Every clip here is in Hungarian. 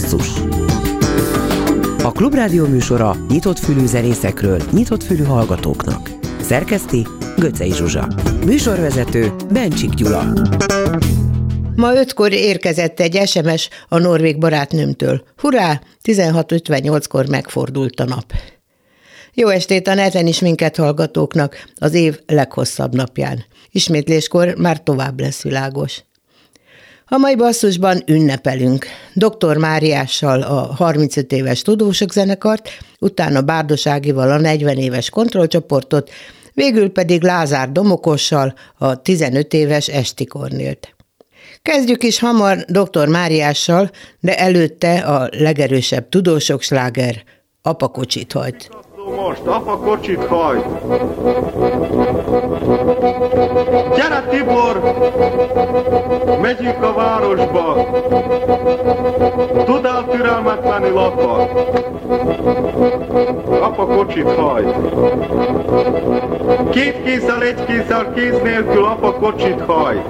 Basszus A Klubrádió műsora nyitott fülű zenészekről, nyitott fülű hallgatóknak. Szerkeszti Göcej Zsuzsa. Műsorvezető Bencsik Gyula. Ma ötkor érkezett egy SMS a norvég barátnőmtől. Hurrá, 16.58-kor megfordult a nap. Jó estét a neten is minket hallgatóknak az év leghosszabb napján. Ismétléskor már tovább lesz világos. A mai basszusban ünnepelünk. Dr. Máriással a 35 éves tudósok zenekart, utána Bárdoságival a 40 éves kontrollcsoportot, végül pedig Lázár Domokossal a 15 éves Esti Kornélt. Kezdjük is hamar dr. Máriással, de előtte a legerősebb tudósok sláger, apakocsit hajt most, apa kocsit hajt. Gyere Tibor, megyünk a városba. Tudál türelmetlenül apa? Apa kocsit hajt. Két kézzel, egy kézzel, kéz nélkül apa kocsit hajt.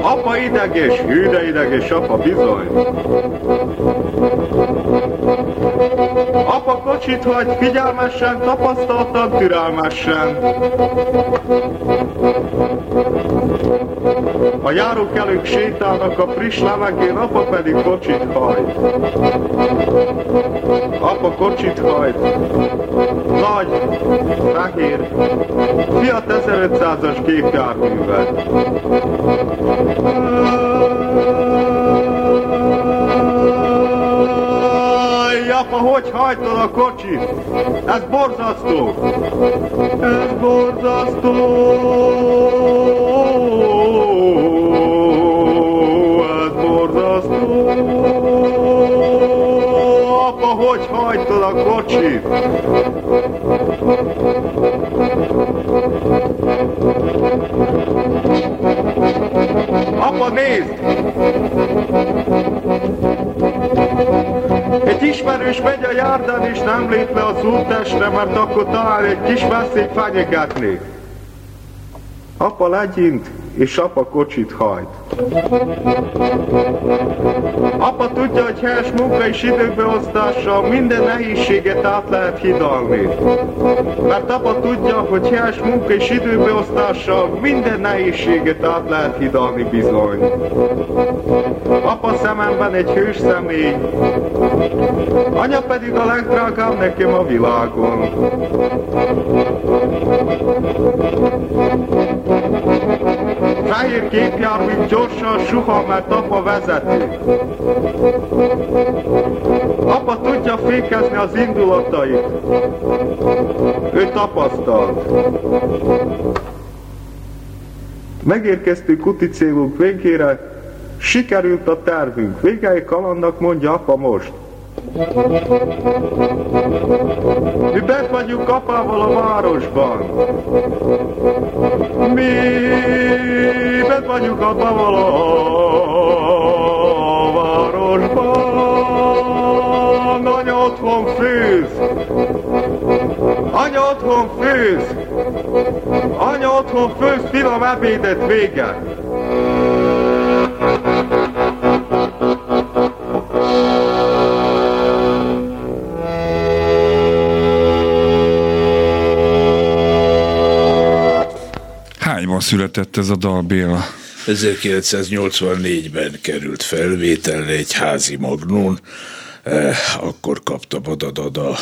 Apa ideges, hű de ideges, apa bizony. Apa kocsit hagy, figyelmesen, tapasztaltan, türelmesen. A járókelők sétálnak a friss levegén, apa pedig kocsit hajt. Apa kocsit hajt. Nagy, fehér, Fiat 1500-as gépjárművel apa, hogy hajtod a kocsit? Ez borzasztó! Ez borzasztó! A kocsit? Apa, nézd! Egy ismerős megy a járdán és nem lép le az úttestre, mert akkor talán egy kis veszélyt fenyegetni. Apa legyint, és apa kocsit hajt. Apa tudja, hogy helyes munka és időbeosztással minden nehézséget át lehet hidalni. Mert apa tudja, hogy helyes munka és időbeosztással minden nehézséget át lehet hidalni bizony. Apa szememben egy hős személy, anya pedig a legdrágább nekem a világon. Fehér képjármű gyorsan suha, mert apa vezeti. Apa tudja fékezni az indulatait. Ő tapasztalt. Megérkeztünk úti célunk végére, sikerült a tervünk. Végei kalandnak mondja apa most. Mi bent vagyunk apával a városban. Mi bent vagyunk apával a városban. Anya otthon főz. Anya otthon főz. Anya otthon főz, finom ebédet vége. Született ez a dal, Béla? 1984-ben került felvételre egy házi magnón, Eh, akkor kapta Badadada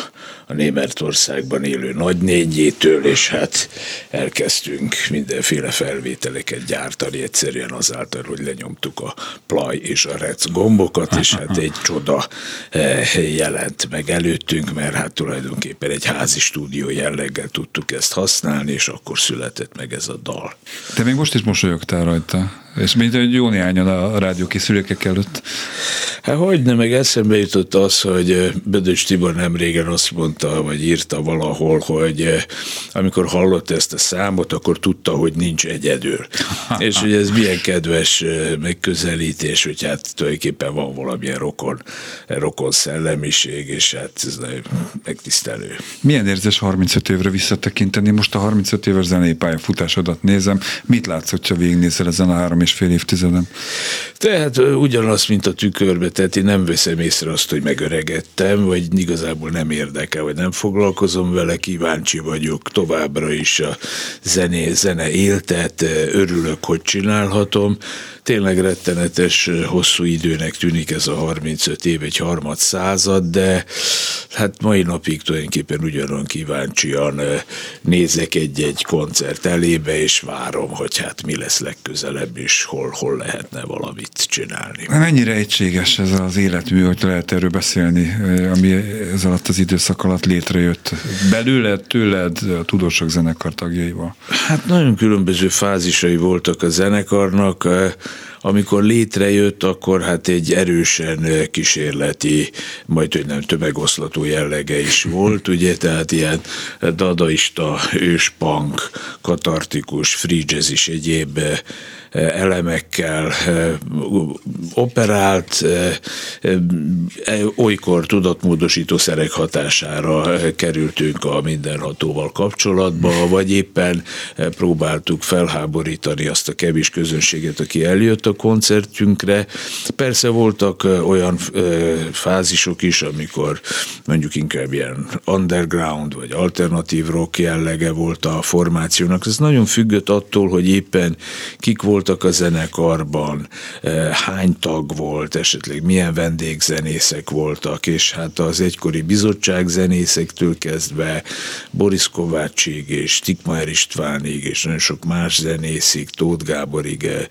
a Németországban élő nagynényétől, és hát elkezdtünk mindenféle felvételeket gyártani egyszerűen azáltal, hogy lenyomtuk a play és a rec gombokat, és hát egy csoda eh, jelent meg előttünk, mert hát tulajdonképpen egy házi stúdió jelleggel tudtuk ezt használni, és akkor született meg ez a dal. Te még most is mosolyogtál rajta? És mint egy jó néhányan a rádiókészülékek előtt. Hát hogy nem, meg eszembe jutott az, hogy Bödös Tibor nem régen azt mondta, vagy írta valahol, hogy amikor hallott ezt a számot, akkor tudta, hogy nincs egyedül. és hogy ez milyen kedves megközelítés, hogy hát tulajdonképpen van valamilyen rokon, rokon szellemiség, és hát ez nagyon megtisztelő. Milyen érzés 35 évre visszatekinteni? Most a 35 éves zenei pályafutásodat nézem. Mit látsz, hogyha végignézel ezen a három és fél évtizeden? Tehát ugyanaz, mint a tükörbe, tehát én nem veszem észre azt, hogy megöregettem, vagy igazából nem érdekel, vagy nem foglalkozom vele, kíváncsi vagyok továbbra is a zené, zene éltet, örülök, hogy csinálhatom. Tényleg rettenetes, hosszú időnek tűnik ez a 35 év, egy harmad század, de hát mai napig tulajdonképpen ugyanolyan kíváncsian nézek egy-egy koncert elébe, és várom, hogy hát mi lesz legközelebb, és hol, hol lehetne valamit csinálni. Mennyire egységes ez az életmű, hogy lehet erről beszélni, ami ez alatt az időszak alatt létrejött belőled, tőled, a tudósok zenekar tagjaival? Hát nagyon különböző fázisai voltak a zenekarnak. Amikor létrejött, akkor hát egy erősen kísérleti, majd hogy nem tömegoszlató jellege is volt, ugye, tehát ilyen dadaista, őspunk, katartikus, free jazz is egyéb elemekkel operált, olykor tudatmódosító szerek hatására kerültünk a mindenhatóval kapcsolatba, vagy éppen próbáltuk felháborítani azt a kevés közönséget, aki eljött a koncertünkre. Persze voltak olyan fázisok is, amikor mondjuk inkább ilyen underground vagy alternatív rock jellege volt a formációnak. Ez nagyon függött attól, hogy éppen kik volt voltak a zenekarban, eh, hány tag volt, esetleg milyen vendégzenészek voltak, és hát az egykori bizottság zenészektől kezdve Boris Kovácsig és Tikmaer Istvánig, és nagyon sok más zenészig, Tóth Gáborig, eh,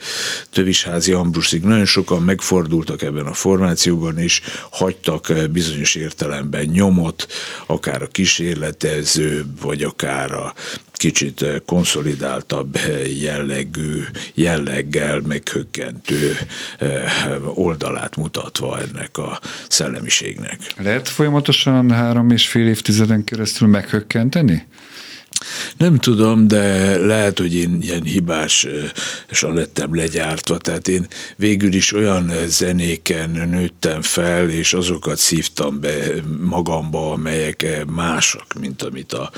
Tövisházi Ambrusig, nagyon sokan megfordultak ebben a formációban, és hagytak eh, bizonyos értelemben nyomot, akár a kísérletező, vagy akár a kicsit eh, konszolidáltabb eh, jellegű, jelleggel meghökkentő eh, oldalát mutatva ennek a szellemiségnek. Lehet folyamatosan három és fél évtizeden keresztül meghökkenteni? Nem tudom, de lehet, hogy én ilyen hibás és lettem legyártva, tehát én végül is olyan zenéken nőttem fel, és azokat szívtam be magamba, amelyek másak, mint amit a,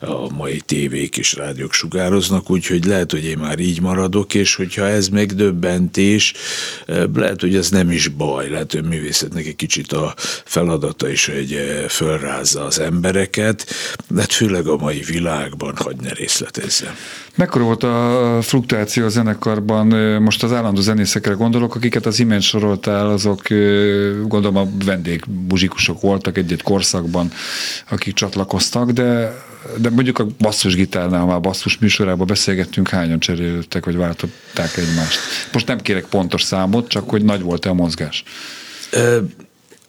a mai tévék és rádiók sugároznak, úgyhogy lehet, hogy én már így maradok, és hogyha ez megdöbbentés, lehet, hogy ez nem is baj, lehet, hogy a művészetnek egy kicsit a feladata is, hogy fölrázza az embereket, de hát főleg a mai világban, hogy ne részletezzem. Mekkora volt a fluktuáció a zenekarban? Most az állandó zenészekre gondolok, akiket az imént soroltál, azok gondolom a vendég muzsikusok voltak egy-egy korszakban, akik csatlakoztak, de de mondjuk a basszusgitárnál, már basszus műsorában beszélgettünk, hányan cserélődtek, vagy váltották egymást. Most nem kérek pontos számot, csak hogy nagy volt-e a mozgás?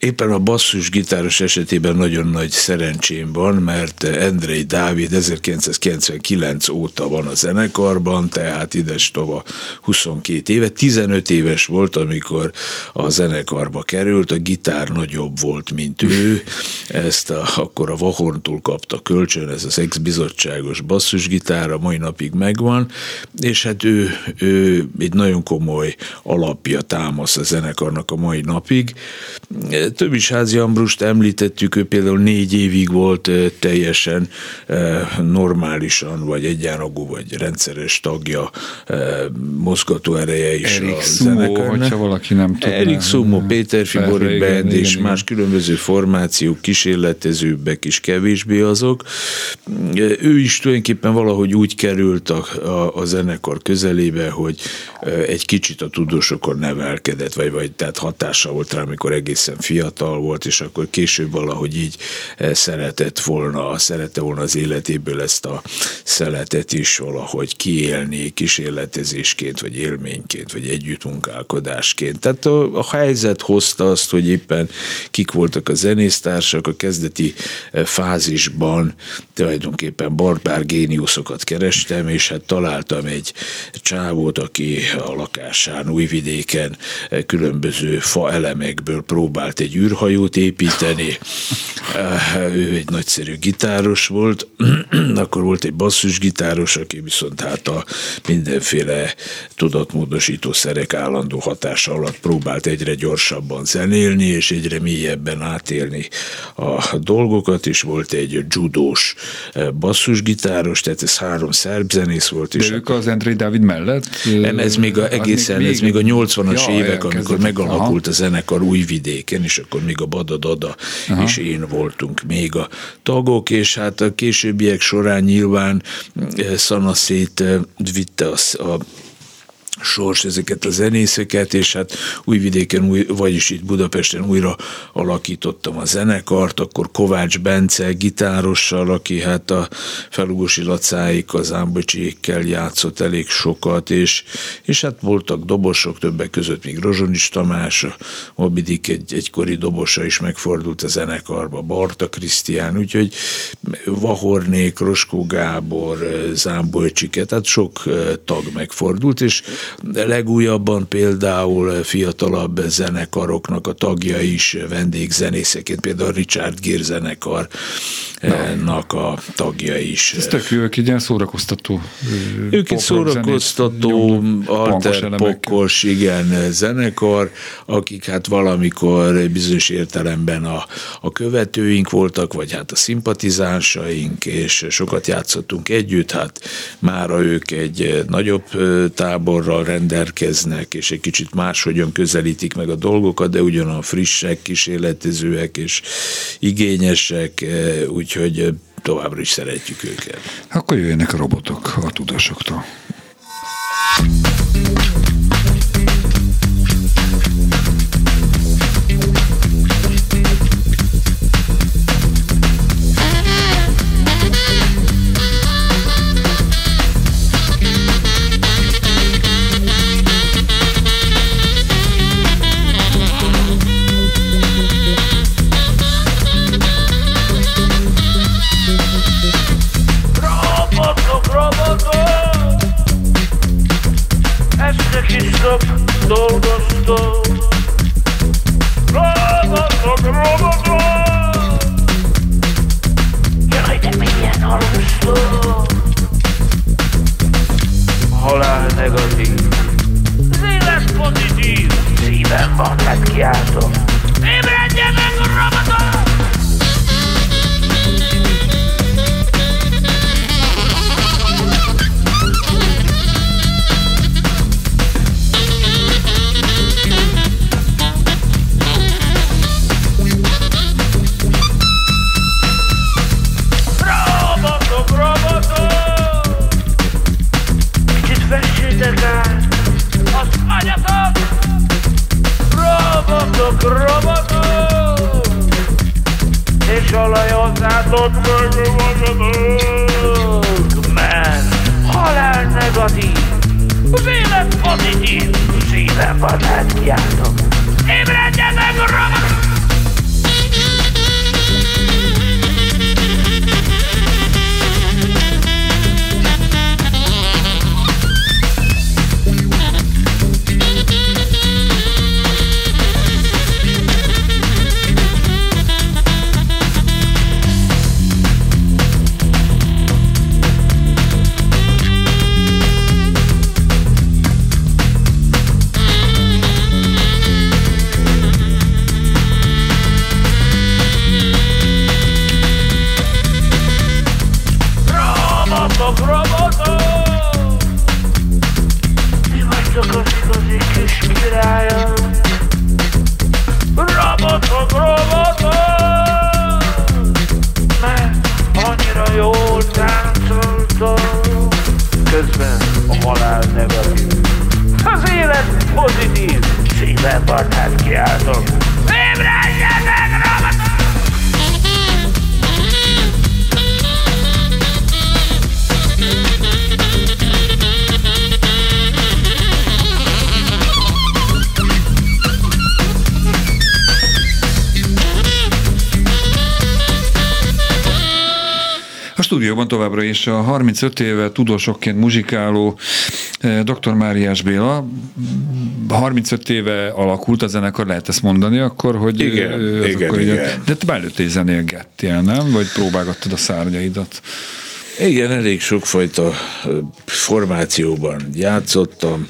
Éppen a basszus gitáros esetében nagyon nagy szerencsém van, mert Endrei Dávid 1999 óta van a zenekarban, tehát ides tova 22 éve. 15 éves volt, amikor a zenekarba került, a gitár nagyobb volt, mint ő. Ezt a, akkor a Vahorntól kapta kölcsön, ez az ex-bizottságos basszusgitár, a mai napig megvan, és hát ő, ő egy nagyon komoly alapja támasz a zenekarnak a mai napig több is házi Ambrust említettük, ő például négy évig volt teljesen normálisan, vagy egyenragú, vagy rendszeres tagja, mozgató ereje is Erik a Sumo, hogyha valaki nem tudná. Erik Sumo, Péter Fibori Band és igen, más igen. különböző formációk, kísérletezőbbek is kevésbé azok. Ő is tulajdonképpen valahogy úgy került a, a, a zenekar közelébe, hogy egy kicsit a tudósokon nevelkedett, vagy, vagy tehát hatása volt rá, amikor egészen fiatal volt, és akkor később valahogy így eh, szeretett volna, szerette volna az életéből ezt a szeletet is valahogy kiélni kísérletezésként, vagy élményként, vagy együttmunkálkodásként. Tehát a, a helyzet hozta azt, hogy éppen kik voltak a zenésztársak, a kezdeti eh, fázisban tulajdonképpen barbár géniuszokat kerestem, és hát találtam egy csávót, aki a lakásán, újvidéken eh, különböző fa elemekből próbált egy egy űrhajót építeni. Ő egy nagyszerű gitáros volt, akkor volt egy basszusgitáros, aki viszont hát a mindenféle tudatmódosító szerek állandó hatása alatt próbált egyre gyorsabban zenélni, és egyre mélyebben átélni a dolgokat, és volt egy judós basszusgitáros, tehát ez három szerb zenész volt. De ők az Andrei David mellett? Nem, ez még a, egészen, még, ez még a 80-as ja, évek, amikor megalakult Aha. a zenekar újvidéken, és akkor még a Badadada Aha. és én voltunk még a tagok, és hát a későbbiek során nyilván Szanaszét vitte a, a sors ezeket a zenészeket, és hát Újvidéken, új, vagyis itt Budapesten újra alakítottam a zenekart, akkor Kovács Bence gitárossal, aki hát a Felugosi Lacáik, az Ámbocsiékkel játszott elég sokat, és, és hát voltak dobosok, többek között még Rozsonics Tamás, Mobidik egy, egykori dobosa is megfordult a zenekarba, Barta Krisztián, úgyhogy Vahornék, Roskó Gábor, Zámbolcsike, tehát sok tag megfordult, és legújabban például fiatalabb zenekaroknak a tagja is vendégzenészeként, például Richard Gere zenekar nak a tagja is. Ez tök jó, ők egy ilyen szórakoztató. Ők egy szórakoztató, alter pokos, igen, zenekar, akik hát valamikor bizonyos értelemben a, a követőink voltak, vagy hát a szimpatizánsaink, és sokat játszottunk együtt, hát mára ők egy nagyobb táborral rendelkeznek, és egy kicsit máshogyan közelítik meg a dolgokat, de ugyanolyan frissek, kísérletezőek és igényesek, úgy úgyhogy továbbra is szeretjük őket. Akkor jöjjenek a robotok a tudásoktól. Halál negatív. Az élet pozitív. Szívem van, ezt kiáltom. Ébredjen meg, robotom! olajozzádlott meg magatok. Men, halál negatív, az élet pozitív, szíven van. Ébredjetek, rabak! negatív. Az élet pozitív. Szíven van, hát kiáltok. Ébredjenek, rabat! A stúdióban továbbra is a 35 éve tudósokként muzsikáló dr. Máriás Béla. 35 éve alakult a zenekar, lehet ezt mondani akkor, hogy... Igen, az igen, akkor igen. Ugye, de te belőtte zenélgettél, nem? Vagy próbálgattad a szárnyaidat? Igen, elég sokfajta formációban játszottam,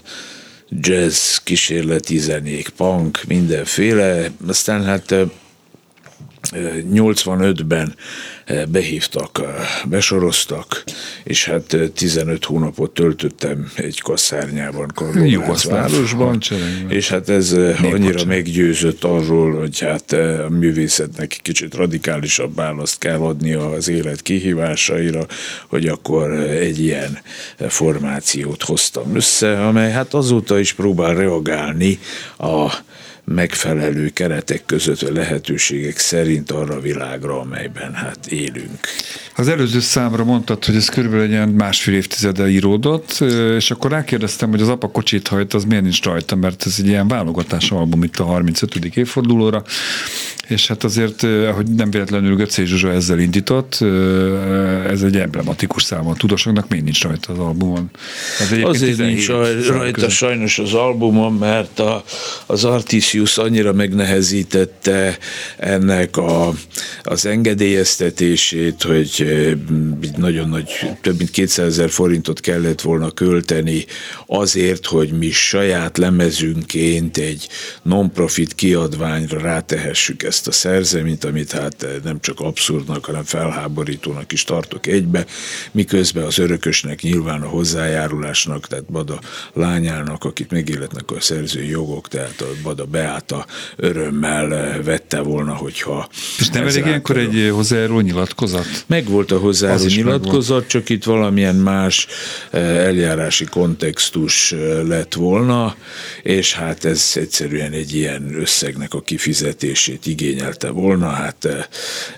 jazz, kísérleti zenék, punk, mindenféle. Aztán hát ö, ö, 85-ben ö, behívtak, besoroztak, és hát ö, 15 hónapot töltöttem egy kasszárnyában, Karlovász Jugoszláv városban, hadseregben. és hát ez annyira meggyőzött arról, hogy hát a művészetnek kicsit radikálisabb választ kell adnia az élet kihívásaira, hogy akkor egy ilyen formációt hoztam össze, amely hát azóta is próbál reagálni a megfelelő keretek között, a lehetőségek szerint arra a világra, amelyben hát élünk. Az előző számra mondtad, hogy ez körülbelül egy ilyen másfél évtizede íródott, és akkor rákérdeztem, hogy az apa kocsit hajt, az miért nincs rajta, mert ez egy ilyen válogatás album itt a 35. évfordulóra, és hát azért, hogy nem véletlenül Göcé Zsuzsa ezzel indított, ez egy emblematikus szám a tudósoknak, miért nincs rajta az albumon? Ez egyébként Azért 17 nincs rajta között. sajnos az albumon, mert a, az Artisius annyira megnehezítette ennek a, az engedélyeztetését, hogy eh, nagyon nagy, több mint 200 ezer forintot kellett volna költeni azért, hogy mi saját lemezünként egy non-profit kiadványra rátehessük ezt a szerzeményt, amit hát eh, nem csak abszurdnak, hanem felháborítónak is tartok egybe, miközben az örökösnek nyilván a hozzájárulásnak, tehát Bada lányának, akit megilletnek a szerzői jogok, tehát a Bada Beáta örömmel eh, vette volna, hogyha És nem elég ilyenkor egy hozzájáruló nyilatkozat? meg volt a is nyilatkozat, csak itt valamilyen más eh, eljárási kontextus eh, lett volna, és hát ez egyszerűen egy ilyen összegnek a kifizetését igényelte volna, hát eh,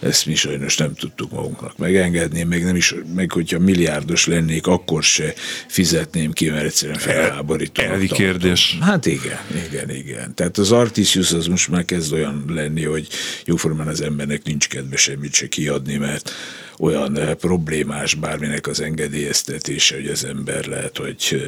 ezt mi sajnos nem tudtuk magunknak megengedni, meg nem is, meg hogyha milliárdos lennék, akkor se fizetném ki, mert egyszerűen felháborítónak elvi kérdés. Hát igen, igen, igen. Tehát az Artisius az most már kezd olyan lenni, hogy jóformán az embernek nincs kedve semmit se kiadni, mert olyan eh, problémás bárminek az engedélyeztetése, hogy az ember lehet, hogy eh,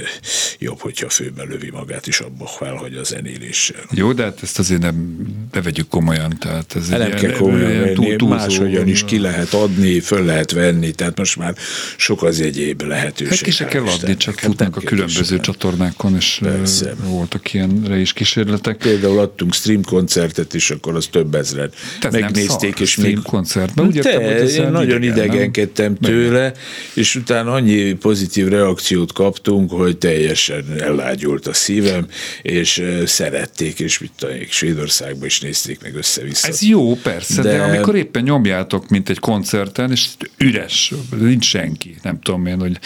jobb, hogyha főbe lövi magát, és abba felhagy a zenéléssel. Jó, de hát ezt azért nem ne vegyük komolyan. Tehát ez Hát nem ilyen- kell komolyan ilyen venni, túlzó- máshogyan is ki lehet adni, föl lehet venni, tehát most már sok az egyéb lehetőség. Hát ki se kell adni, csak Hát futnak a kell különböző csatornákon, és ö, Persze. voltak ilyenre is kísérletek. Például adtunk stream koncertet, és akkor az több ezren Ez nem megnézték, és stream még koncertben. Úgy Te, értem, hogy nagyon idegen, nem? idegenkedtem tőle, és utána annyi pozitív reakciót kaptunk, hogy teljesen ellágyult a szívem, és szerették, és mit tudom, én, Svédországban is nézték meg össze-vissza. Ez jó, persze, de, De- amikor éppen nyomjátok, mint egy koncerten, és üres, nincs senki, nem tudom én, hogy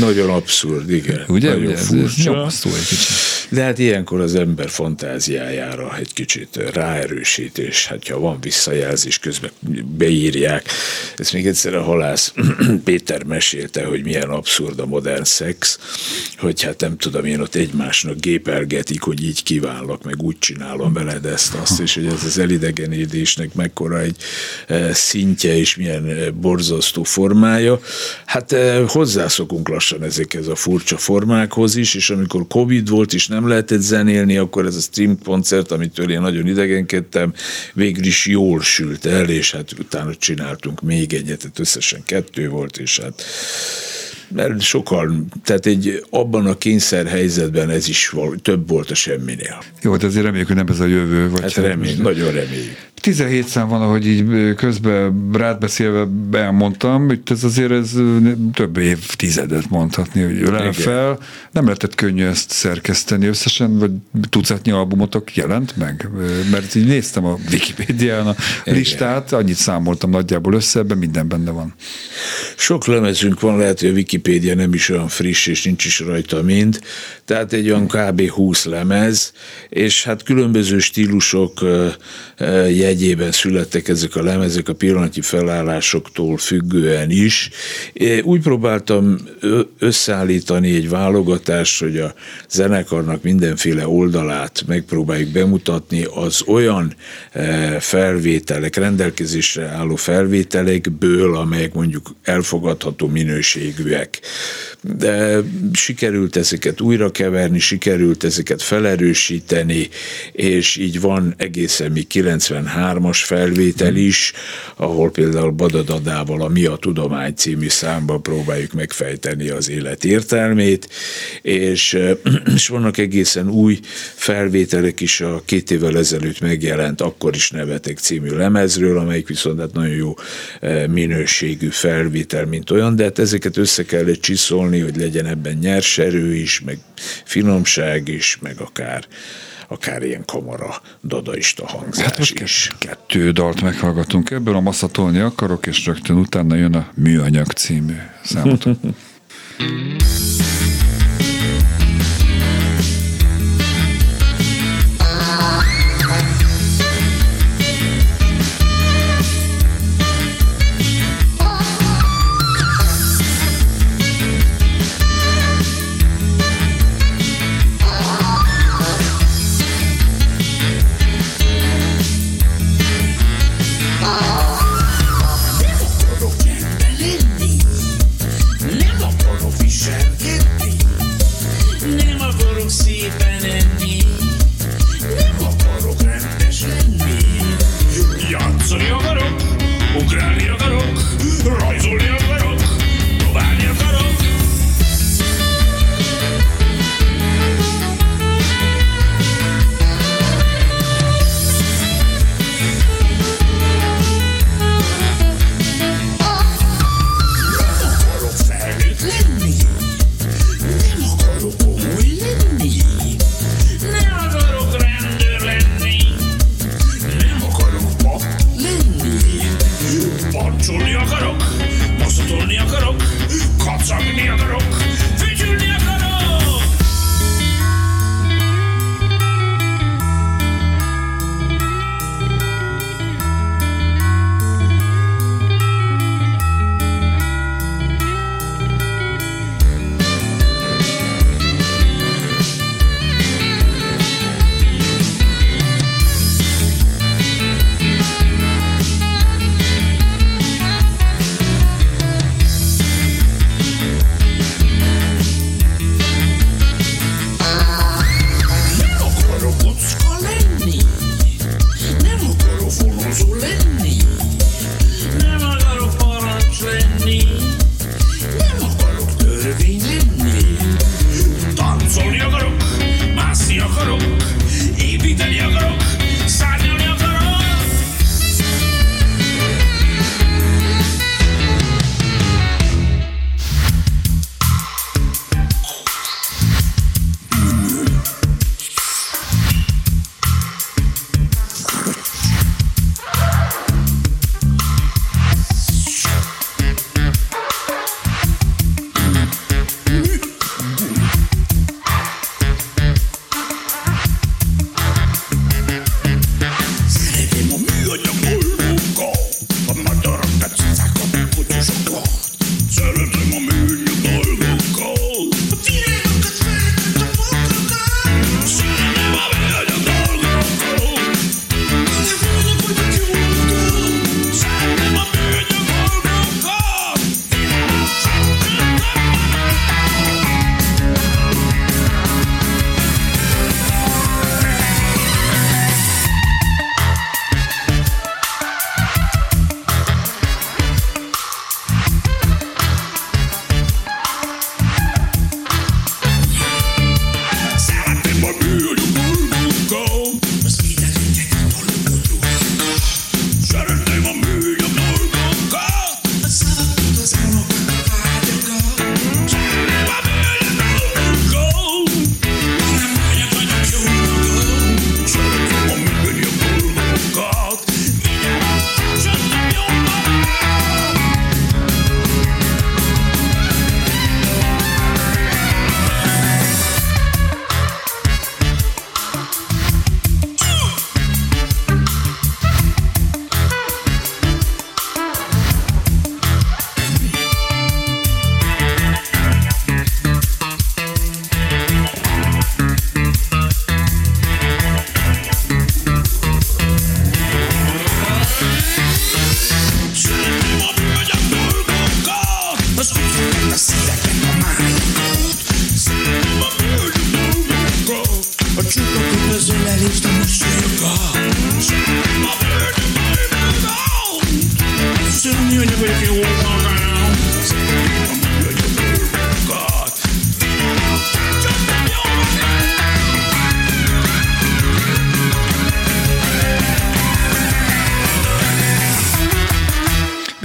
Nagyon abszurd, igen. ugye, nagyon ugye ez, ez furcsa. nyomasztó egy kicsit. De hát ilyenkor az ember fantáziájára egy kicsit ráerősít, és hát ha van visszajelzés, közben beírják. Ezt még egyszer a halász Péter mesélte, hogy milyen abszurd a modern szex, hogy hát nem tudom, én ott egymásnak gépelgetik, hogy így kívánlak, meg úgy csinálom veled ezt, azt, és hogy ez az elidegenedésnek mekkora egy eh, szintje, és milyen eh, borzasztó formája. Hát eh, hozzászokunk lassan ezekhez a furcsa formákhoz is, és amikor Covid volt, és nem lehetett zenélni, akkor ez a stream koncert, amitől én nagyon idegenkedtem, végül is jól sült el, és hát utána csináltunk még egyet, tehát összesen kettő volt, és hát mert sokan, tehát egy abban a kényszer helyzetben ez is val- több volt a semminél. Jó, de azért reméljük, hogy nem ez a jövő. Vagy Hát remény, nagyon reméljük. 17 szám van, ahogy így közben rád beszélve elmondtam, hogy ez azért ez több évtizedet mondhatni, hogy ölel Igen. fel. Nem lehetett könnyű ezt szerkeszteni összesen, vagy tucatnyi albumotok jelent meg? Mert így néztem a Wikipédián a listát, annyit számoltam nagyjából össze, ebben minden benne van. Sok lemezünk van, lehet, hogy a Wikipédia nem is olyan friss, és nincs is rajta mind, tehát egy olyan kb. 20 lemez, és hát különböző stílusok ö, ö, megyében születtek ezek a lemezek a pillanatnyi felállásoktól függően is. Úgy próbáltam összeállítani egy válogatást, hogy a zenekarnak mindenféle oldalát megpróbáljuk bemutatni az olyan felvételek, rendelkezésre álló felvételekből, amelyek mondjuk elfogadható minőségűek. De sikerült ezeket újra keverni, sikerült ezeket felerősíteni, és így van egészen mi 93-as felvétel is, ahol például Badadadával a Mi a Tudomány című számban próbáljuk megfejteni az élet értelmét, és, és vannak egészen új felvételek is a két évvel ezelőtt megjelent Akkor is nevetek című lemezről, amelyik viszont hát nagyon jó minőségű felvétel, mint olyan, de hát ezeket össze kellett csiszolni, hogy legyen ebben nyers erő is, meg finomság is, meg akár akár ilyen kamara dadaista hangzás hát most is. Kettő dalt meghallgatunk ebből, a Masszatolni akarok, és rögtön utána jön a Műanyag című számot. O grande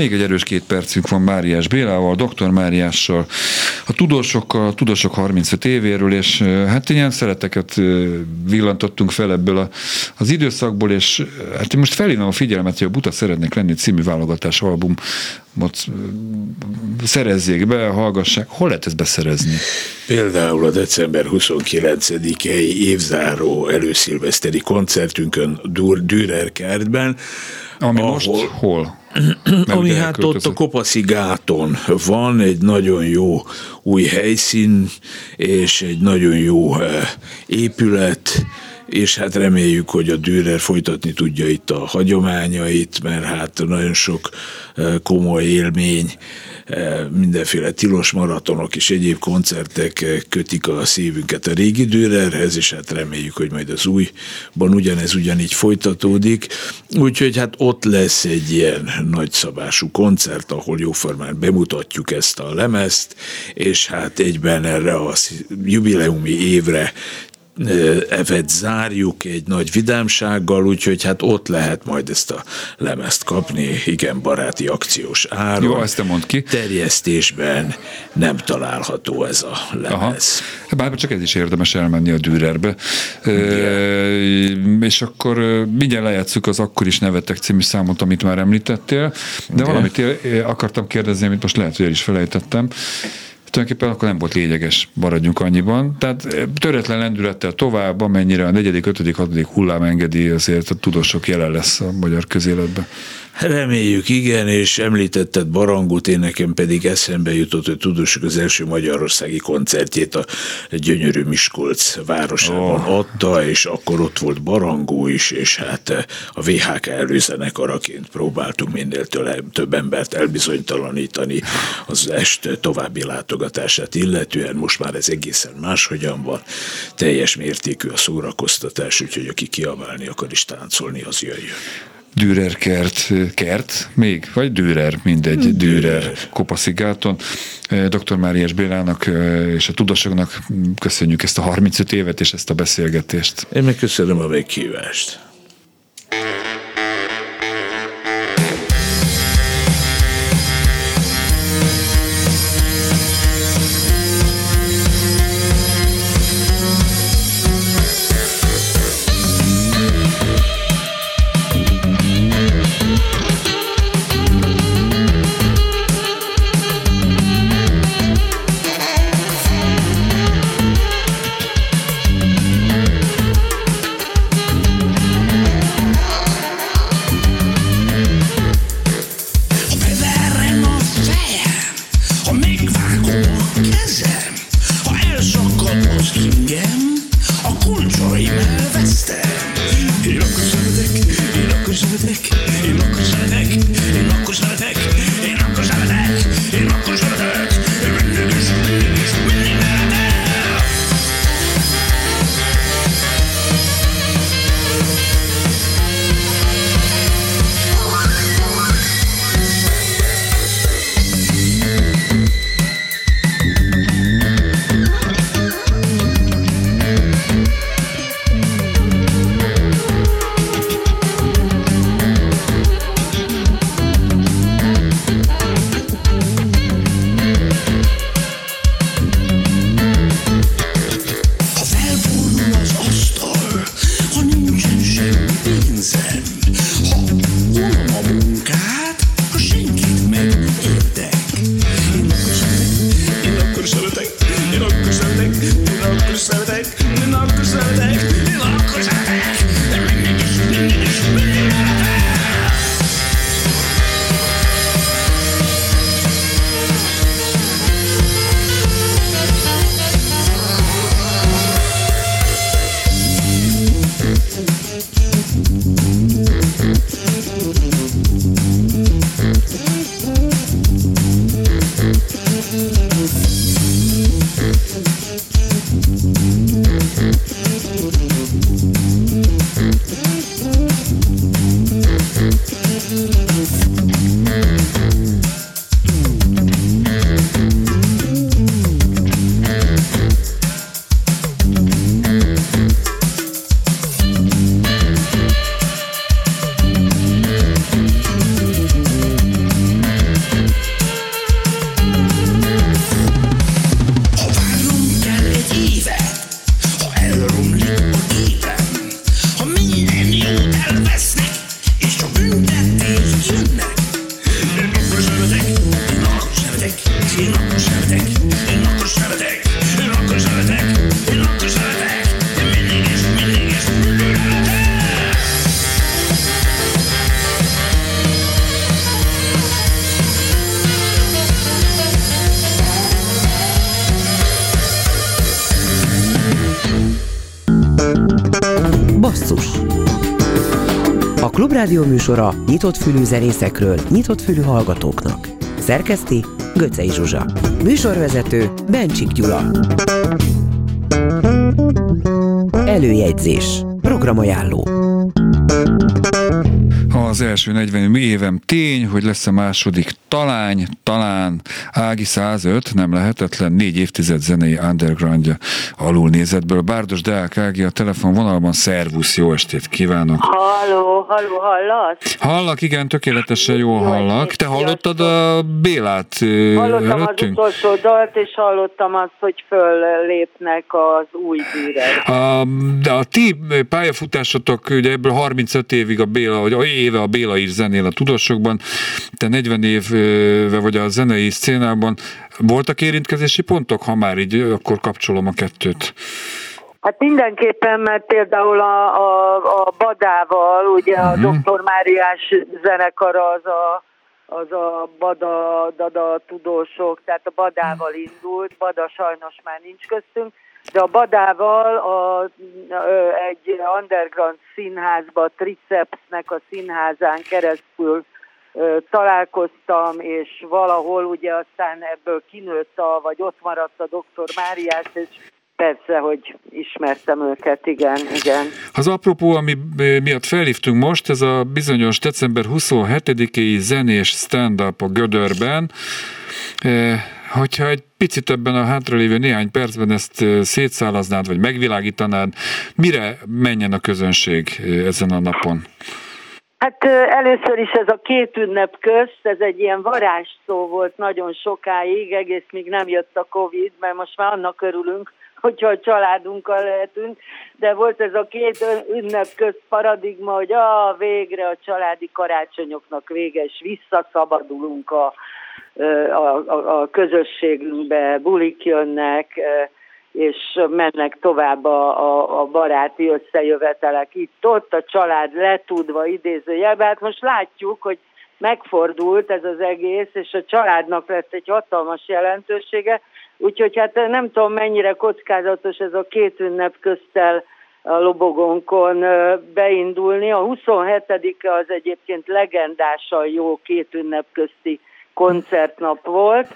Még egy erős két percünk van Máriás Bélával, Dr. Máriással, a tudósokkal, a tudósok 35 évéről, és hát ilyen szereteket villantottunk fel ebből a, az időszakból, és hát most felhívom a figyelmet, hogy a Buta szeretnék lenni című válogatás album szerezzék be, hallgassák. Hol lehet ezt beszerezni? Például a december 29-i évzáró előszilveszteri koncertünkön Dürer kertben, ami ahol, most hol? Ami hát ott a Kopaszi gáton van egy nagyon jó új helyszín, és egy nagyon jó eh, épület, és hát reméljük, hogy a Dürer folytatni tudja itt a hagyományait, mert hát nagyon sok eh, komoly élmény, eh, mindenféle tilos maratonok és egyéb koncertek eh, kötik a szívünket a régi Dürerhez, és hát reméljük, hogy majd az újban ugyanez ugyanígy folytatódik. Úgyhogy hát ott lesz egy ilyen nagyszabású koncert, ahol jóformán bemutatjuk ezt a lemezt, és hát egyben erre a jubileumi évre evet zárjuk egy nagy vidámsággal, úgyhogy hát ott lehet majd ezt a lemezt kapni, igen, baráti akciós áron. Jó, ezt mondd ki. Terjesztésben nem található ez a lemez. Aha. Bár csak ez is érdemes elmenni a Dürerbe. E, és akkor mindjárt lejátszuk az Akkor is nevetek című számot, amit már említettél, de Igen. valamit akartam kérdezni, amit most lehet, hogy el is felejtettem tulajdonképpen akkor nem volt lényeges, maradjunk annyiban. Tehát eh, töretlen lendülettel tovább, amennyire a negyedik, ötödik, hatodik hullám engedi, azért a tudósok jelen lesz a magyar közéletben. Reméljük, igen, és említetted Barangut, én nekem pedig eszembe jutott, hogy tudósok az első magyarországi koncertjét a gyönyörű Miskolc városában oh. adta, és akkor ott volt Barangó is, és hát a VHK előzenekaraként próbáltunk minél több embert elbizonytalanítani az est további látogatását illetően. Most már ez egészen máshogyan van, teljes mértékű a szórakoztatás, úgyhogy aki kiabálni akar is táncolni, az jöjjön. Dürer kert, kert még, vagy Dürer, mindegy, Dürer Kopaszigáton. Dr. Máriás Bélának és a tudósoknak köszönjük ezt a 35 évet és ezt a beszélgetést. Én meg köszönöm a meghívást. Klubrádió műsora nyitott fülű zenészekről, nyitott fülű hallgatóknak. Szerkeszti Göcej Zsuzsa. Műsorvezető Bencsik Gyula. Előjegyzés. Programajánló. Az első 40 évem tény, hogy lesz a második talány, talán Ági 105, nem lehetetlen, négy évtized zenei undergroundja alulnézetből. Bárdos Deák Ági a telefonvonalban, szervusz, jó estét kívánok! Halló, halló, hallasz? Hallak, igen, tökéletesen jól jó hallak. Te hallottad a Bélát Hallottam előttünk? az utolsó dalt, és hallottam azt, hogy föllépnek az új bűrek. A, de a ti pályafutásotok, ugye ebből 35 évig a Béla, vagy éve a Béla ír zenél a tudósokban, te 40 éve vagy a zenei szcénában. Voltak érintkezési pontok, ha már így, akkor kapcsolom a kettőt. Hát mindenképpen, mert például a, a, a Badával, ugye uh-huh. a mhm. Dr. Máriás zenekara az a, az a Bada, Dada tudósok, tehát a Badával indult, Bada sajnos már nincs köztünk, de a Badával a, egy underground színházba, Tricepsnek a színházán keresztül találkoztam, és valahol ugye aztán ebből kinőtt a, vagy ott maradt a doktor Máriás, és Persze, hogy ismertem őket, igen, igen. Az apropó, ami miatt felhívtunk most, ez a bizonyos december 27-i zenés stand-up a Gödörben. Hogyha egy picit ebben a hátralévő néhány percben ezt szétszálaznád, vagy megvilágítanád, mire menjen a közönség ezen a napon? Hát először is ez a két ünnep közt, ez egy ilyen varázsszó volt nagyon sokáig, egész még nem jött a Covid, mert most már annak örülünk, hogyha a családunkkal lehetünk, de volt ez a két ünnep közt paradigma, hogy a végre a családi karácsonyoknak vége, és visszaszabadulunk a, a, a, a közösségünkbe, bulik jönnek, és mennek tovább a, a, a baráti összejövetelek itt-ott, a család letudva idézőjelben. Hát most látjuk, hogy megfordult ez az egész, és a családnak lett egy hatalmas jelentősége, úgyhogy hát nem tudom mennyire kockázatos ez a két ünnep köztel a lobogónkon beindulni. A 27-e az egyébként legendásan jó két ünnep közti koncertnap volt,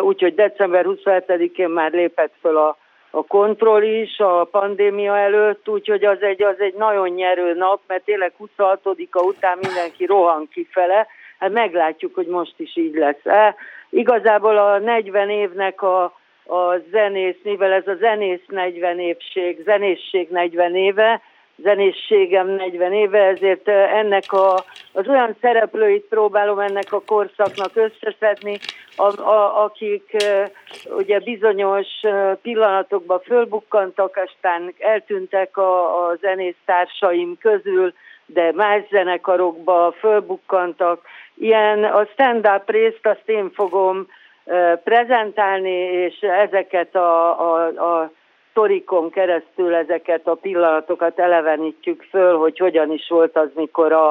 úgyhogy december 27-én már lépett föl a a kontroll is a pandémia előtt, úgyhogy az egy, az egy nagyon nyerő nap, mert tényleg 26-a után mindenki rohan kifele, hát meglátjuk, hogy most is így lesz. E, igazából a 40 évnek a, a zenész, mivel ez a zenész 40 évség, zenészség 40 éve, zenészségem 40 éve, ezért ennek a, az olyan szereplőit próbálom ennek a korszaknak összeszedni, a, a, akik ugye bizonyos pillanatokban fölbukkantak, aztán eltűntek a, a zenésztársaim közül, de más zenekarokba fölbukkantak. Ilyen a stand-up részt azt én fogom prezentálni, és ezeket a, a, a sztorikon keresztül ezeket a pillanatokat elevenítjük föl, hogy hogyan is volt az, mikor a,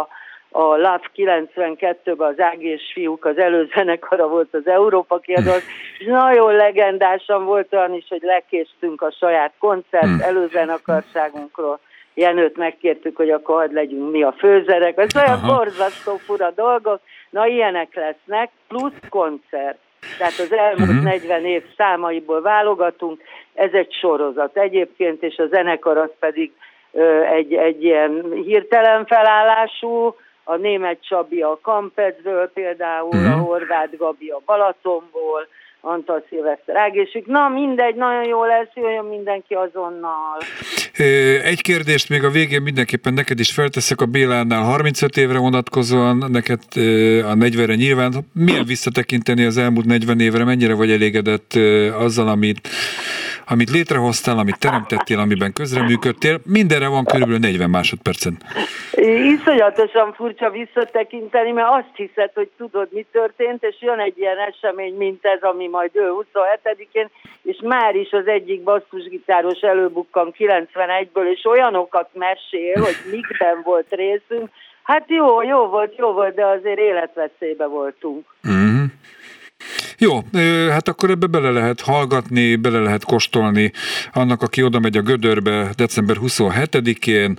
a Love 92-ben az Ági és fiúk, az előzenekara volt az Európa kiadott, és nagyon legendásan volt olyan is, hogy lekéstünk a saját koncert hmm. előzenekarságunkról. Jenőt megkértük, hogy akkor hadd legyünk mi a főzerek. Ez olyan borzasztó fura dolgok. Na, ilyenek lesznek, plusz koncert. Tehát az elmúlt uh-huh. Mhm. 40 év számaiból válogatunk, ez egy sorozat egyébként, és a zenekar az pedig ö, egy, egy ilyen hirtelen felállású, a német Csabi a Kampecből például, uh-huh. a horvát Gabi a Balatonból, Antal Szilveszter Ágésük. Na mindegy, nagyon jó lesz, jöjjön mindenki azonnal. Egy kérdést még a végén mindenképpen neked is felteszek a Bélánál 35 évre vonatkozóan, neked a 40-re nyilván. Milyen visszatekinteni az elmúlt 40 évre, mennyire vagy elégedett azzal, amit, amit létrehoztál, amit teremtettél, amiben közreműködtél? Mindenre van körülbelül 40 másodpercen. Iszonyatosan furcsa visszatekinteni, mert azt hiszed, hogy tudod, mi történt, és jön egy ilyen esemény, mint ez, ami majd ő 27-én, és már is az egyik basszusgitáros előbukkan 91-ből, és olyanokat mesél, hogy mikben volt részünk. Hát jó, jó volt, jó volt, de azért életveszélybe voltunk. Mm-hmm. Jó, hát akkor ebbe bele lehet hallgatni, bele lehet kóstolni annak, aki oda megy a Gödörbe december 27-én,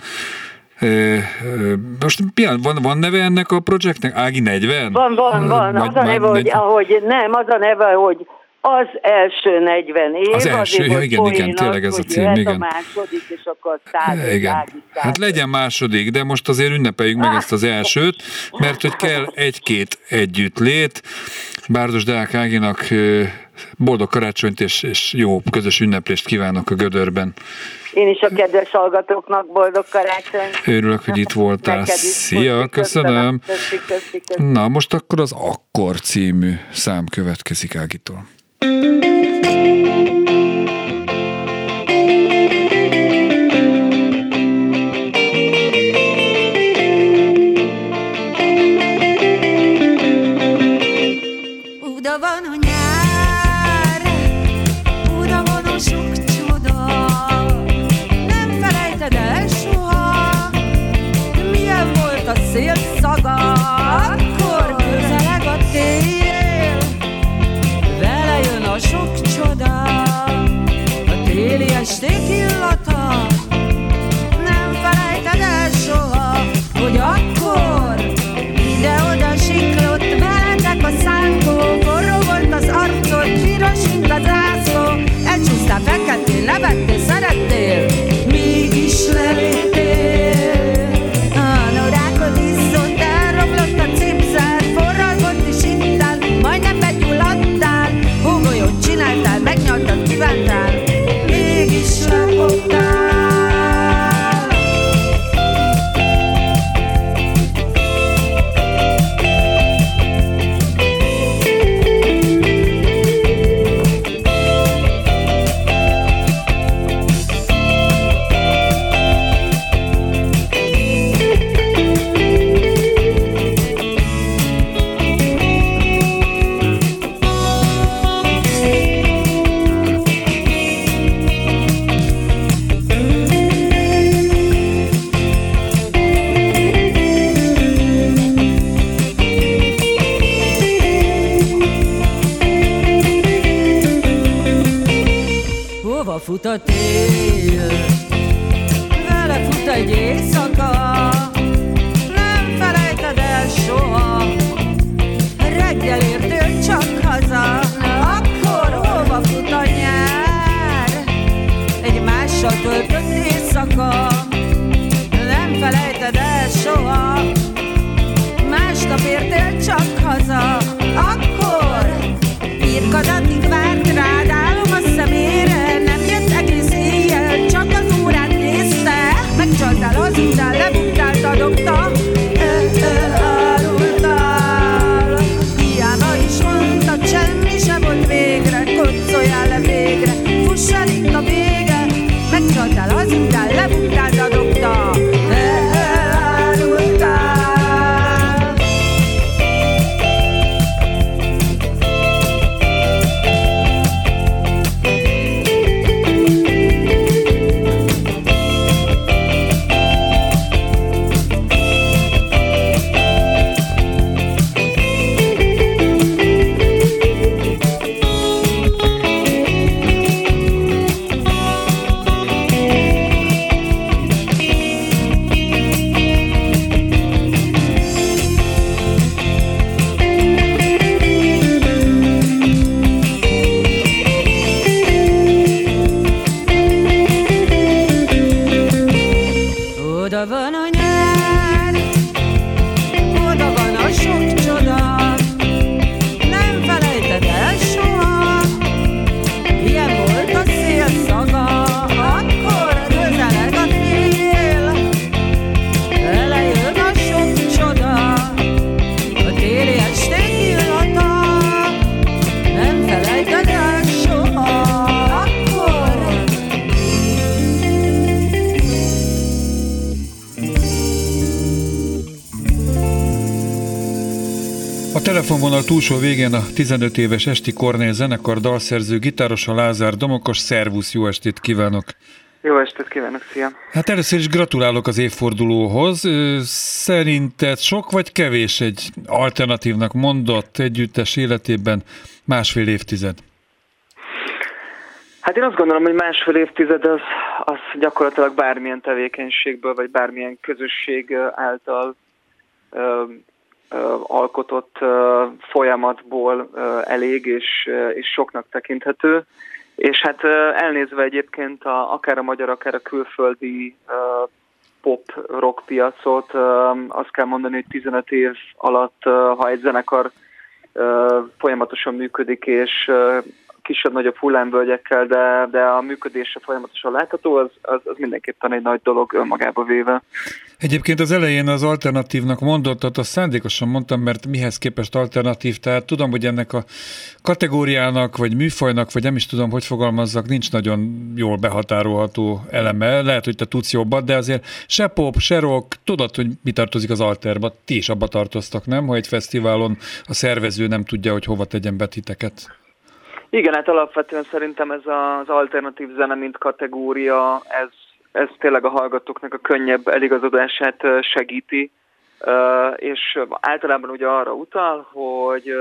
Most pillanat, van, van neve ennek a projektnek? Ági 40? Van, van, van. Az a neve, hogy, ahogy, nem, az a neve, hogy az első 40 év. Az első, ja, igen, igen, tényleg ez a cím, igen. a második, és akkor száz, igen. Száz, Hát legyen második, de most azért ünnepeljük meg ezt az elsőt, mert hogy kell egy-két együtt lét. Bárdos Deák Áginak boldog karácsonyt és, és jó közös ünneplést kívánok a Gödörben. Én is a kedves hallgatóknak boldog karácsonyt. Örülök, hogy itt voltál. Szia, köszönöm. Köszi, köszi, köszi. Na, most akkor az Akkor című szám következik Ágitól. Oda Mással töltött éjszaka, nem felejted telefonvonal túlsó végén a 15 éves Esti Kornél zenekar dalszerző gitárosa Lázár Domokos. Szervusz, jó estét kívánok! Jó estét kívánok, szia! Hát először is gratulálok az évfordulóhoz. Szerinted sok vagy kevés egy alternatívnak mondott együttes életében másfél évtized? Hát én azt gondolom, hogy másfél évtized az, az gyakorlatilag bármilyen tevékenységből, vagy bármilyen közösség által alkotott folyamatból elég és, és soknak tekinthető. És hát elnézve egyébként a, akár a magyar, akár a külföldi pop rock piacot, azt kell mondani, hogy 15 év alatt, ha egy zenekar folyamatosan működik, és kisebb-nagyobb hullámvölgyekkel, de, de a működése folyamatosan látható, az, az, az mindenképpen egy nagy dolog önmagába véve. Egyébként az elején az alternatívnak mondottat, azt szándékosan mondtam, mert mihez képest alternatív, tehát tudom, hogy ennek a kategóriának, vagy műfajnak, vagy nem is tudom, hogy fogalmazzak, nincs nagyon jól behatárolható eleme. Lehet, hogy te tudsz jobbat, de azért se pop, se rock, tudod, hogy mi tartozik az alterba. Ti is abba tartoztak, nem? Ha egy fesztiválon a szervező nem tudja, hogy hova tegyen be titeket. Igen, hát alapvetően szerintem ez az alternatív zene, mint kategória, ez, ez tényleg a hallgatóknak a könnyebb eligazodását segíti, és általában ugye arra utal, hogy,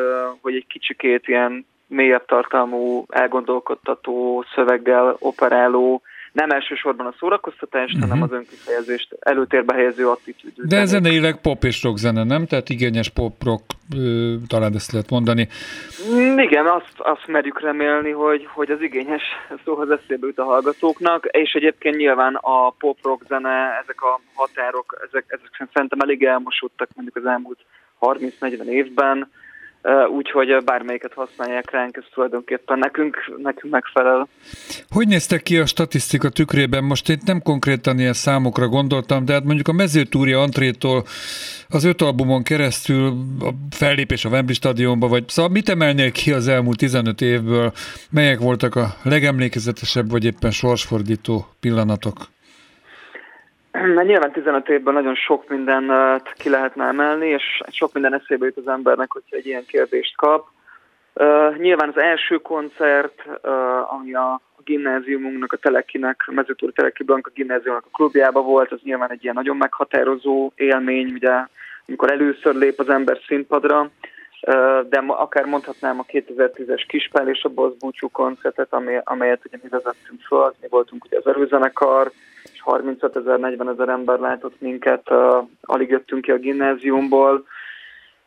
hogy egy kicsikét ilyen mélyebb tartalmú, elgondolkodtató szöveggel operáló nem elsősorban a szórakoztatást, uh-huh. hanem az önkifejezést előtérbe helyező attitűdű. De zeneileg pop és rock zene, nem? Tehát igényes pop rock, talán ezt lehet mondani. Mm, igen, azt, azt merjük remélni, hogy, hogy az igényes szóhoz eszébe jut a hallgatóknak, és egyébként nyilván a pop rock zene, ezek a határok, ezek, ezek szerintem elég elmosódtak mondjuk az elmúlt 30-40 évben, úgyhogy bármelyiket használják ránk, ez tulajdonképpen nekünk, nekünk megfelel. Hogy néztek ki a statisztika tükrében? Most én nem konkrétan ilyen számokra gondoltam, de hát mondjuk a mezőtúria antrétól az öt albumon keresztül a fellépés a Wembley stadionba, vagy szóval mit emelnél ki az elmúlt 15 évből? Melyek voltak a legemlékezetesebb, vagy éppen sorsfordító pillanatok? Mert nyilván 15 évben nagyon sok mindent ki lehetne emelni, és sok minden eszébe jut az embernek, hogyha egy ilyen kérdést kap. Uh, nyilván az első koncert, uh, ami a, a gimnáziumunknak, a Telekinek, a Mezőtúr Teleki Blanka gimnáziumnak a klubjába volt, az nyilván egy ilyen nagyon meghatározó élmény, ugye, amikor először lép az ember színpadra, uh, de ma, akár mondhatnám a 2010-es Kispál és a Bosz koncertet, ami, amelyet ugye mi vezettünk föl, mi voltunk ugye az erőzenekar, 35 ezer, 40 ezer ember látott minket, uh, alig jöttünk ki a gimnáziumból.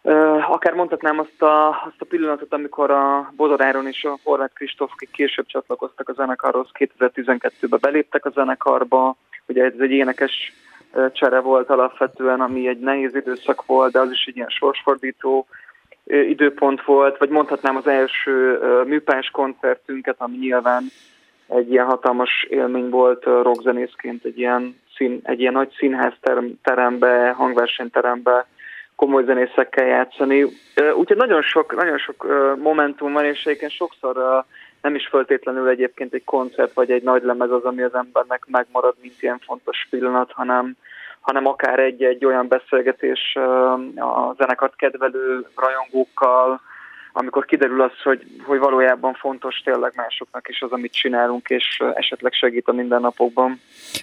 Uh, akár mondhatnám azt a, azt a pillanatot, amikor a Bozoráron és a Horváth Kristóf, akik később csatlakoztak a zenekarhoz, 2012-ben beléptek a zenekarba. Ugye ez egy énekes csere volt alapvetően, ami egy nehéz időszak volt, de az is egy ilyen sorsfordító időpont volt, vagy mondhatnám az első műpás koncertünket, ami nyilván egy ilyen hatalmas élmény volt rockzenészként egy ilyen, szín, egy ilyen nagy színház terembe, hangversenyterembe komoly zenészekkel játszani. Úgyhogy nagyon sok, nagyon sok momentum van, és egyébként sokszor nem is föltétlenül egyébként egy koncert vagy egy nagy lemez az, ami az embernek megmarad, mint ilyen fontos pillanat, hanem, hanem akár egy-egy olyan beszélgetés a zenekart kedvelő rajongókkal, amikor kiderül az, hogy, hogy valójában fontos tényleg másoknak is az, amit csinálunk, és esetleg segít a mindennapokban.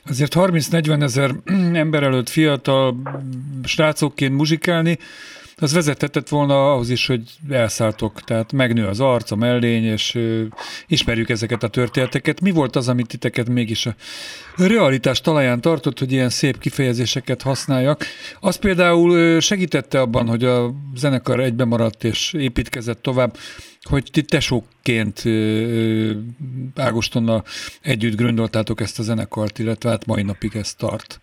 Azért 30-40 ezer ember előtt fiatal srácokként muzsikálni, az vezethetett volna ahhoz is, hogy elszálltok, tehát megnő az arc, a mellény, és ö, ismerjük ezeket a történeteket. Mi volt az, amit titeket mégis a realitás talaján tartott, hogy ilyen szép kifejezéseket használjak? Az például segítette abban, hogy a zenekar egybe maradt és építkezett tovább, hogy ti tesóként Ágostonnal együtt gründoltátok ezt a zenekart, illetve hát mai napig ez tart.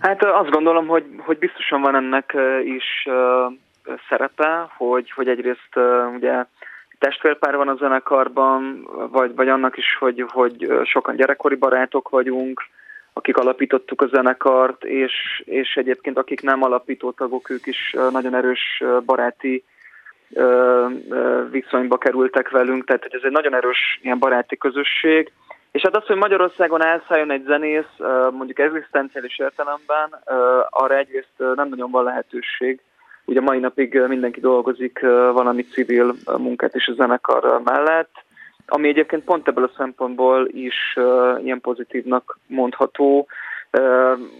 Hát azt gondolom, hogy, hogy biztosan van ennek is szerepe, hogy, hogy egyrészt ugye testvérpár van a zenekarban, vagy, vagy annak is, hogy, hogy sokan gyerekkori barátok vagyunk, akik alapítottuk a zenekart, és, és egyébként akik nem alapító tagok, ők is nagyon erős baráti viszonyba kerültek velünk, tehát hogy ez egy nagyon erős ilyen baráti közösség, és hát az, hogy Magyarországon elszálljon egy zenész, mondjuk egzisztenciális értelemben, arra egyrészt nem nagyon van lehetőség. Ugye mai napig mindenki dolgozik valami civil munkát is a zenekar mellett, ami egyébként pont ebből a szempontból is ilyen pozitívnak mondható,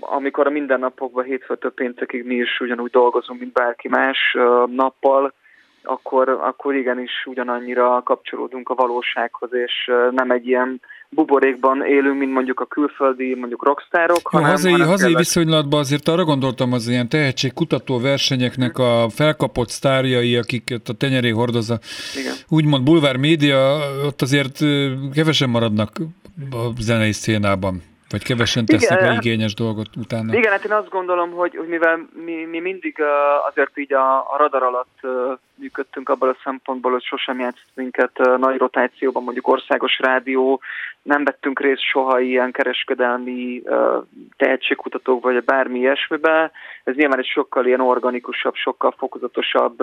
amikor a mindennapokban hétfőtől péntekig mi is ugyanúgy dolgozunk, mint bárki más nappal, akkor, akkor igenis ugyanannyira kapcsolódunk a valósághoz, és nem egy ilyen buborékban élünk, mint mondjuk a külföldi, mondjuk rockstárok. Jó, hanem, hazai, hanem hazai kellett... viszonylatban azért arra gondoltam az ilyen tehetségkutató versenyeknek a felkapott sztárjai, akiket a tenyeré hordozza, Igen. úgymond bulvár média, ott azért kevesen maradnak a zenei szénában. Vagy kevesen tesznek Igen, le igényes dolgot utána? Igen, hát én azt gondolom, hogy, hogy mivel mi, mi mindig azért így a, a radar alatt működtünk abban a szempontból, hogy sosem játszott minket nagy rotációban, mondjuk országos rádió, nem vettünk részt soha ilyen kereskedelmi tehetségkutatók, vagy bármi ilyesmibe. Ez nyilván egy sokkal ilyen organikusabb, sokkal fokozatosabb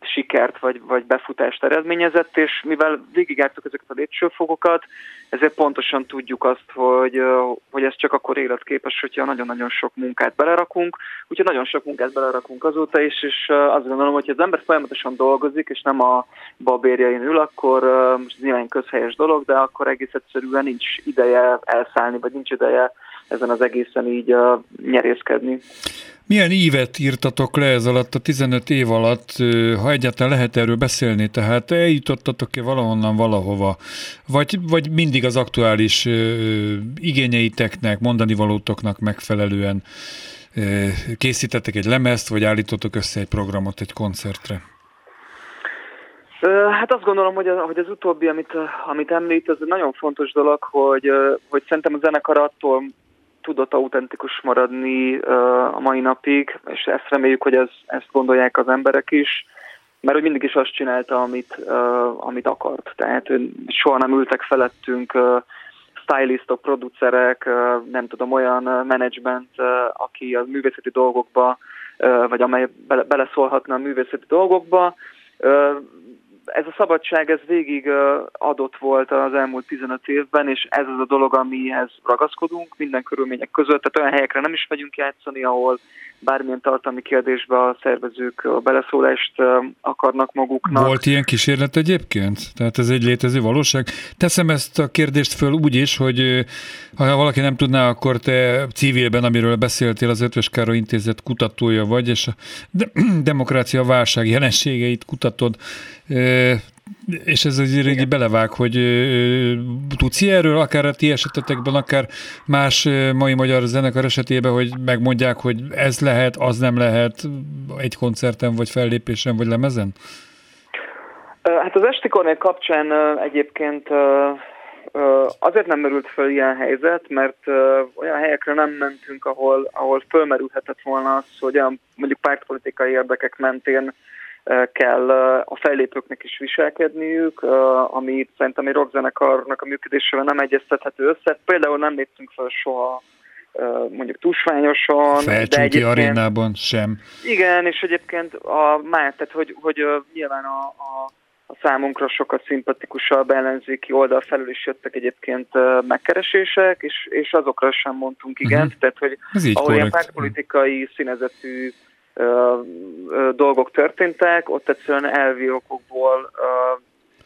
sikert vagy, vagy befutást eredményezett, és mivel végigjártuk ezeket a lépcsőfokokat, ezért pontosan tudjuk azt, hogy, hogy ez csak akkor életképes, hogyha nagyon-nagyon sok munkát belerakunk, úgyhogy nagyon sok munkát belerakunk azóta is, és azt gondolom, hogy az ember folyamatosan dolgozik, és nem a babérjain ül, akkor most ez nyilván közhelyes dolog, de akkor egész egyszerűen nincs ideje elszállni, vagy nincs ideje ezen az egészen így nyerészkedni. Milyen ívet írtatok le ez alatt a 15 év alatt, ha egyáltalán lehet erről beszélni, tehát eljutottatok-e valahonnan valahova, vagy, vagy mindig az aktuális igényeiteknek, mondani valótoknak megfelelően készítettek egy lemezt, vagy állítottok össze egy programot egy koncertre? Hát azt gondolom, hogy, a, hogy az utóbbi, amit, amit említ, az egy nagyon fontos dolog, hogy, hogy szerintem a zenekar attól tudott autentikus maradni a mai napig, és ezt reméljük, hogy ez, ezt gondolják az emberek is, mert hogy mindig is azt csinálta, amit, amit akart. Tehát soha nem ültek felettünk stylistok, producerek, nem tudom, olyan menedzsment, aki a művészeti dolgokba, vagy amely beleszólhatna a művészeti dolgokba, ez a szabadság ez végig adott volt az elmúlt 15 évben, és ez az a dolog, amihez ragaszkodunk minden körülmények között. Tehát olyan helyekre nem is megyünk játszani, ahol bármilyen tartalmi kérdésbe a szervezők a beleszólást akarnak maguknak. Volt ilyen kísérlet egyébként? Tehát ez egy létező valóság? Teszem ezt a kérdést föl úgy is, hogy ha valaki nem tudná, akkor te civilben, amiről beszéltél, az Ötvös Károly Intézet kutatója vagy, és a demokrácia válság jelenségeit kutatod. És ez egy régi belevág, hogy tudsz erről, akár a ti esetetekben, akár más mai magyar zenekar esetében, hogy megmondják, hogy ez lehet, az nem lehet egy koncerten, vagy fellépésen, vagy lemezen? Hát az Esti Kornél kapcsán egyébként azért nem merült föl ilyen helyzet, mert olyan helyekre nem mentünk, ahol, ahol fölmerülhetett volna az, hogy olyan mondjuk pártpolitikai érdekek mentén kell a fellépőknek is viselkedniük, ami szerintem egy rockzenekarnak a működésével nem egyeztethető össze. Például nem léptünk fel soha mondjuk de egyébként, arénában sem. Igen, és egyébként a már, tehát hogy, hogy nyilván a, a, a számunkra sokkal szimpatikusabb ellenzéki oldal felül is jöttek egyébként megkeresések, és, és azokra sem mondtunk igent, uh-huh. tehát hogy ahol ilyen pártpolitikai színezetű dolgok történtek, ott egyszerűen elvi okokból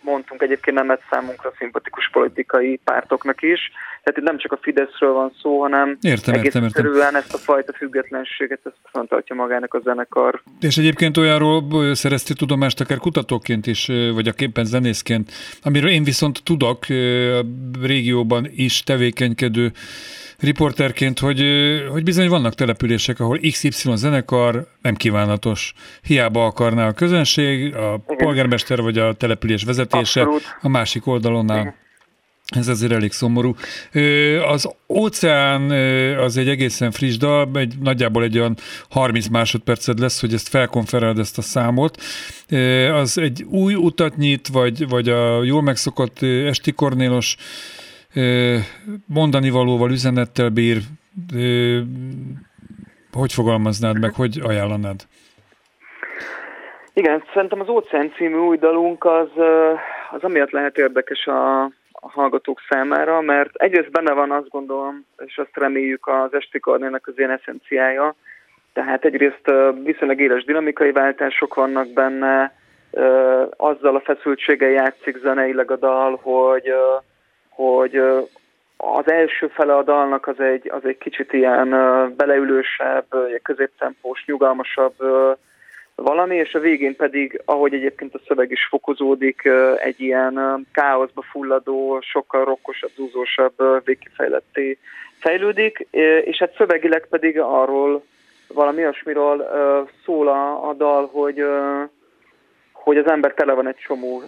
mondtunk egyébként nemet számunkra szimpatikus politikai pártoknak is. Tehát itt nem csak a Fideszről van szó, hanem értem, egész értem, értem. ezt a fajta függetlenséget, ezt fenntartja magának a zenekar. És egyébként olyanról szerezti tudomást akár kutatóként is, vagy a képen zenészként, amiről én viszont tudok a régióban is tevékenykedő riporterként, hogy, hogy bizony vannak települések, ahol XY zenekar nem kívánatos. Hiába akarná a közönség, a Igen. polgármester vagy a település vezetése Abszolút. a másik oldalon áll. Ez azért elég szomorú. Az óceán az egy egészen friss dal, egy, nagyjából egy olyan 30 másodperced lesz, hogy ezt felkonferálod ezt a számot. Az egy új utat nyit, vagy, vagy a jól megszokott esti kornélos mondani valóval, üzenettel bír, hogy fogalmaznád meg, hogy ajánlanád? Igen, szerintem az Óceán című új dalunk az, az amiatt lehet érdekes a, a hallgatók számára, mert egyrészt benne van azt gondolom, és azt reméljük az esti karnének az ilyen eszenciája, tehát egyrészt viszonylag éles dinamikai váltások vannak benne, azzal a feszültséggel játszik zeneileg a dal, hogy hogy az első fele a dalnak az egy, az egy kicsit ilyen beleülősebb, középtempós, nyugalmasabb valami, és a végén pedig, ahogy egyébként a szöveg is fokozódik, egy ilyen káoszba fulladó, sokkal rokkosabb, zúzósabb végkifejletté fejlődik, és hát szövegileg pedig arról valami olyasmiről szól a, a dal, hogy hogy az ember tele van egy csomó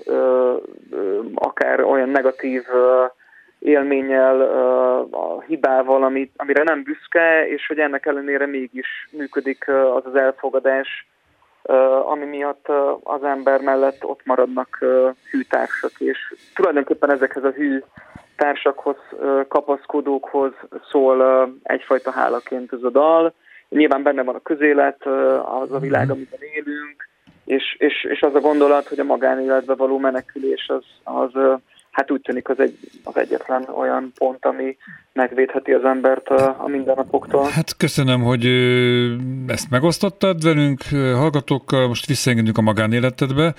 akár olyan negatív élménnyel, a hibával, amit, amire nem büszke, és hogy ennek ellenére mégis működik az az elfogadás, ami miatt az ember mellett ott maradnak hű társak, és tulajdonképpen ezekhez a hű társakhoz, kapaszkodókhoz szól egyfajta hálaként ez a dal. Nyilván benne van a közélet, az a világ, mhm. amiben élünk, és, és, és az a gondolat, hogy a magánéletbe való menekülés az, az hát úgy tűnik az, egy, az egyetlen olyan pont, ami megvédheti az embert a, a mindennapoktól. Hát köszönöm, hogy ezt megosztottad velünk, hallgatókkal, most visszaengedünk a magánéletedbe.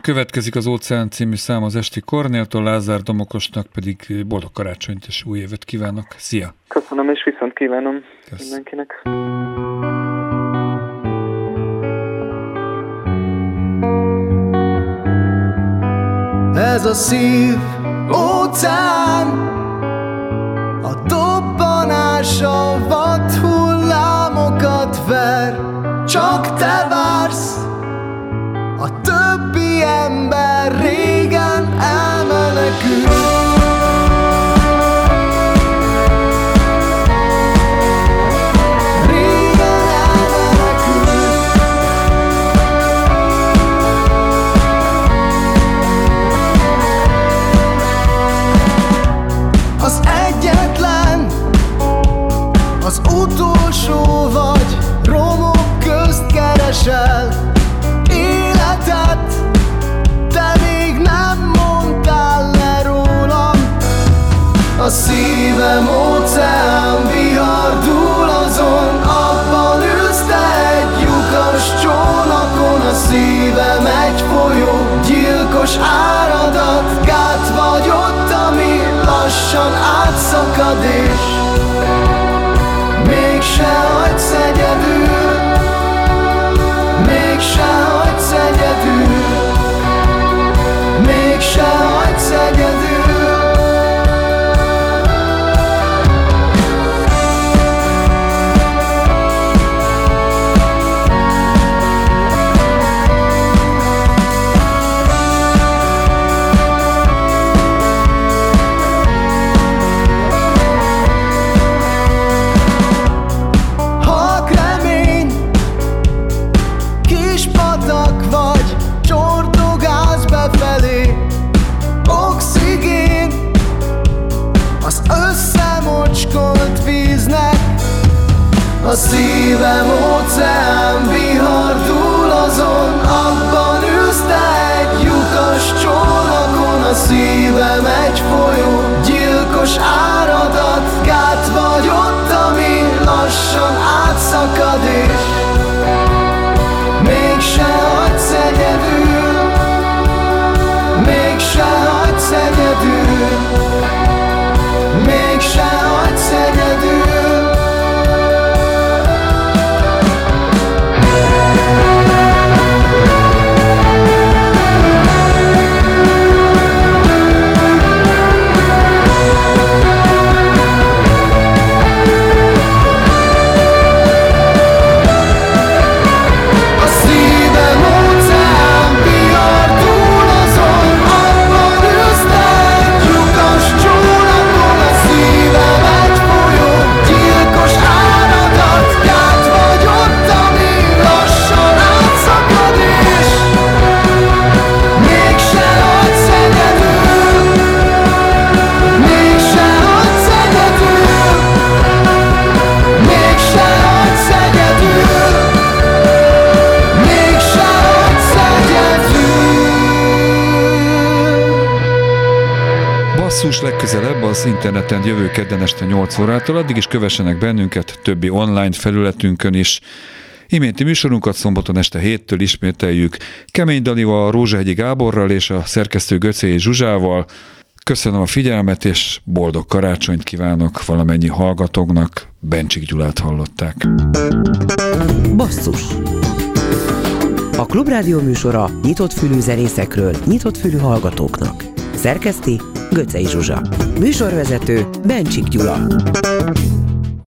Következik az Óceán című szám az Esti Kornéltól, Lázár Domokosnak pedig boldog karácsonyt és új évet kívánok. Szia! Köszönöm, és viszont kívánom Kösz. mindenkinek. Ez a szív óceán A dobbanása vad hullámokat ver. Csak te vársz A többi ember régen elmenekül szívem óceán vihar túl azon Abban ülsz te egy lyukas csónakon A szívem egy folyó gyilkos áradat Gát vagy ott, ami lassan átszakad és interneten jövő kedden este 8 órától, addig is kövessenek bennünket többi online felületünkön is. Iménti műsorunkat szombaton este héttől ismételjük Kemény Dalival, Rózsahegyi Gáborral és a szerkesztő Göcé Zsuzsával. Köszönöm a figyelmet, és boldog karácsonyt kívánok valamennyi hallgatóknak. Bencsik Gyulát hallották. Basszus A Klubrádió műsora nyitott fülű zenészekről, nyitott fülű hallgatóknak. Szerkeszti Göcej Zsuzsa. Műsorvezető Bencsik Gyula.